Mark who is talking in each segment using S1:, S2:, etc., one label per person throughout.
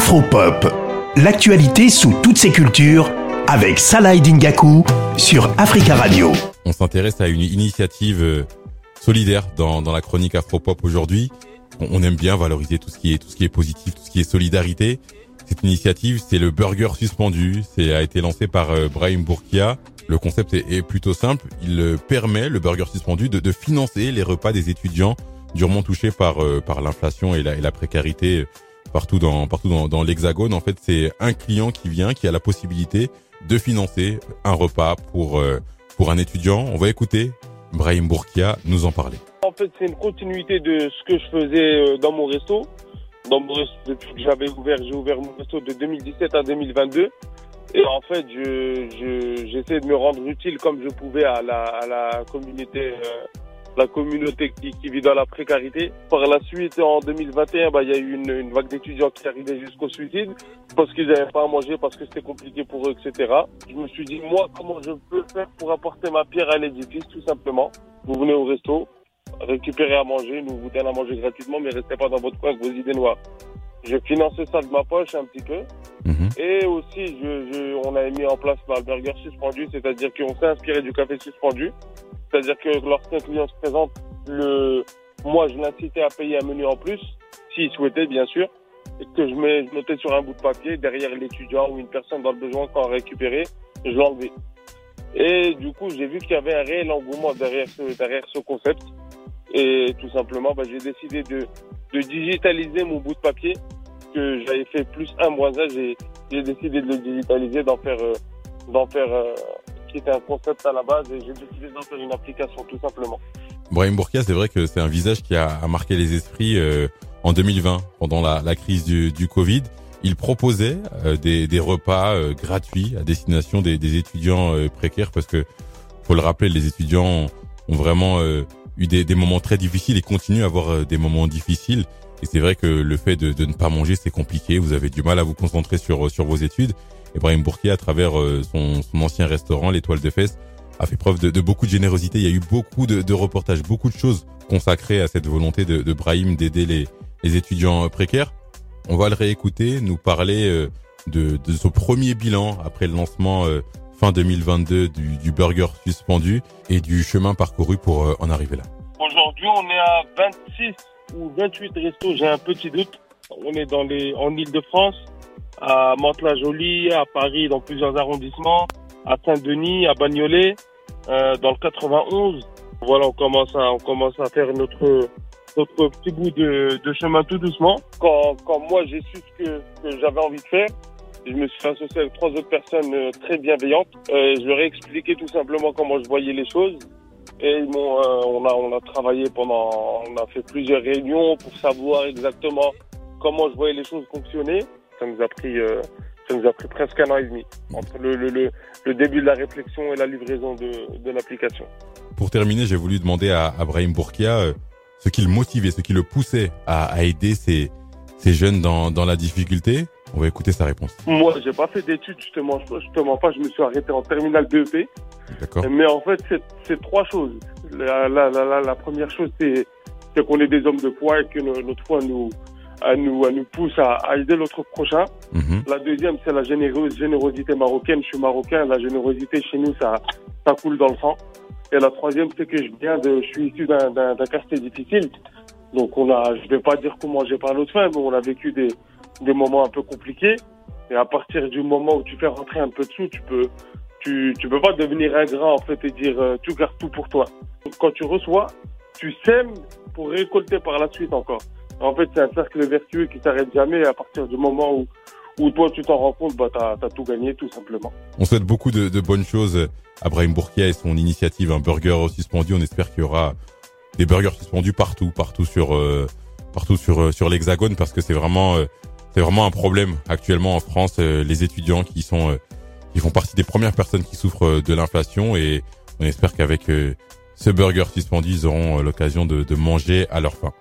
S1: Afropop, l'actualité sous toutes ses cultures avec Salah Dingaku sur Africa Radio.
S2: On s'intéresse à une initiative euh, solidaire dans, dans la chronique Afropop aujourd'hui. On aime bien valoriser tout ce qui est tout ce qui est positif, tout ce qui est solidarité. Cette initiative, c'est le burger suspendu. C'est a été lancé par euh, Brahim Bourkia. Le concept est, plutôt simple. Il euh, permet le burger suspendu de, de, financer les repas des étudiants durement touchés par par l'inflation et la, et la précarité partout dans partout dans, dans l'hexagone. En fait, c'est un client qui vient, qui a la possibilité de financer un repas pour euh, pour un étudiant. On va écouter Brahim Bourkia nous en parler.
S3: En fait, c'est une continuité de ce que je faisais euh, dans mon resto. Depuis que j'avais ouvert, j'ai ouvert mon resto de 2017 à 2022. Et en fait, je, je, j'essaie de me rendre utile comme je pouvais à la, à la communauté euh, la communauté qui, qui, vit dans la précarité. Par la suite, en 2021, bah, il y a eu une, une vague d'étudiants qui arrivaient jusqu'au suicide parce qu'ils n'avaient pas à manger, parce que c'était compliqué pour eux, etc. Je me suis dit, moi, comment je peux faire pour apporter ma pierre à l'édifice, tout simplement? Vous venez au resto, récupérez à manger, nous vous donnons à manger gratuitement, mais restez pas dans votre coin avec vos idées noires. J'ai financé ça de ma poche un petit peu. Mhm. Et aussi, je, je, on a mis en place le burger suspendu, c'est-à-dire qu'on s'est inspiré du café suspendu. C'est-à-dire que lorsqu'un client se présente, le, moi, je l'incitais à payer un menu en plus, s'il souhaitait, bien sûr, et que je, mets, mettais sur un bout de papier derrière l'étudiant ou une personne dans le besoin quand récupérer, je l'enlevais. Et du coup, j'ai vu qu'il y avait un réel engouement derrière ce, derrière ce concept. Et tout simplement, bah, j'ai décidé de, de digitaliser mon bout de papier que j'avais fait plus un mois j'ai décidé de le digitaliser, d'en faire, euh, d'en faire euh, qui était un concept à la base et j'ai décidé d'en faire une application tout simplement.
S2: Brahim Bourkia, c'est vrai que c'est un visage qui a, marqué les esprits euh, en 2020 pendant la, crise du, Covid. Il proposait euh, des, des, repas euh, gratuits à destination des, des étudiants précaires parce que faut le rappeler, les étudiants ont vraiment eu des, des, moments très difficiles et continuent à avoir des moments difficiles. Et c'est vrai que le fait de, de ne pas manger, c'est compliqué. Vous avez du mal à vous concentrer sur sur vos études. Ibrahim Bourki, à travers euh, son, ancien restaurant, l'Étoile de Fès, a fait preuve de, beaucoup de générosité. Il y a eu beaucoup de, reportages, beaucoup de choses consacrées à cette volonté de, Brahim d'aider les, étudiants précaires. On va le réécouter, nous parler euh, de, son premier bilan après le lancement euh, fin 2022 du, du, burger suspendu et du chemin parcouru pour en arriver là.
S3: Aujourd'hui, on est à 26 ou 28 restos, j'ai un petit doute. On est dans les, en Ile-de-France à Mantes-la-Jolie, à Paris, dans plusieurs arrondissements, à Saint-Denis, à Bagnolet, euh, dans le 91. Voilà, on commence à, on commence à faire notre, notre petit bout de, de chemin tout doucement. Quand, quand moi j'ai su ce que, que j'avais envie de faire, je me suis associé avec trois autres personnes euh, très bienveillantes. Euh, je leur ai expliqué tout simplement comment je voyais les choses. Et ils euh, on a, on a travaillé pendant, on a fait plusieurs réunions pour savoir exactement comment je voyais les choses fonctionner ça nous a pris, euh, ça nous a pris presque un an et demi entre le, le, le, le début de la réflexion et la livraison de, de l'application.
S2: Pour terminer, j'ai voulu demander à Abraham Bourkia euh, ce qui le motivait, ce qui le poussait à, à aider ces, ces jeunes dans, dans la difficulté. On va écouter sa réponse.
S3: Moi, j'ai pas fait d'études, justement, justement pas. Je me suis arrêté en terminale BEP. D'accord. Mais en fait, c'est trois choses. La, la, la, la première chose, c'est qu'on est des hommes de foi et que notre foi nous, à nous, à nous pousse à, à aider l'autre prochain. Mhm. La deuxième, c'est la générosité marocaine. Je suis marocain, la générosité chez nous, ça, ça coule dans le sang. Et la troisième, c'est que je viens de, je suis issu d'un, d'un, quartier difficile. Donc on a, je vais pas dire comment j'ai par l'autre fin, mais on a vécu des, des moments un peu compliqués. Et à partir du moment où tu fais rentrer un peu de sous, tu peux, tu, tu peux pas devenir ingrat en fait et dire euh, tu gardes tout pour toi. Quand tu reçois, tu sèmes pour récolter par la suite encore. En fait, c'est un cercle vertueux qui s'arrête jamais. à partir du moment où, où toi, tu t'en rends compte, bah, t'as as tout gagné, tout simplement.
S2: On souhaite beaucoup de, de bonnes choses à Brahim Bourkia et son initiative, un burger suspendu. On espère qu'il y aura des burgers suspendus partout, partout sur, euh, partout sur, euh, sur l'Hexagone, parce que c'est vraiment, euh, c'est vraiment un problème actuellement en France. les étudiants qui sont, qui font partie des premières personnes qui souffrent de l'inflation et on espère qu'avec ce burger suspendu, ils auront l'occasion de, de manger à leur faim.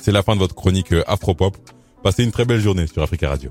S2: C'est la fin de votre chronique euh, Afropop. Passez une très belle journée sur Africa Radio.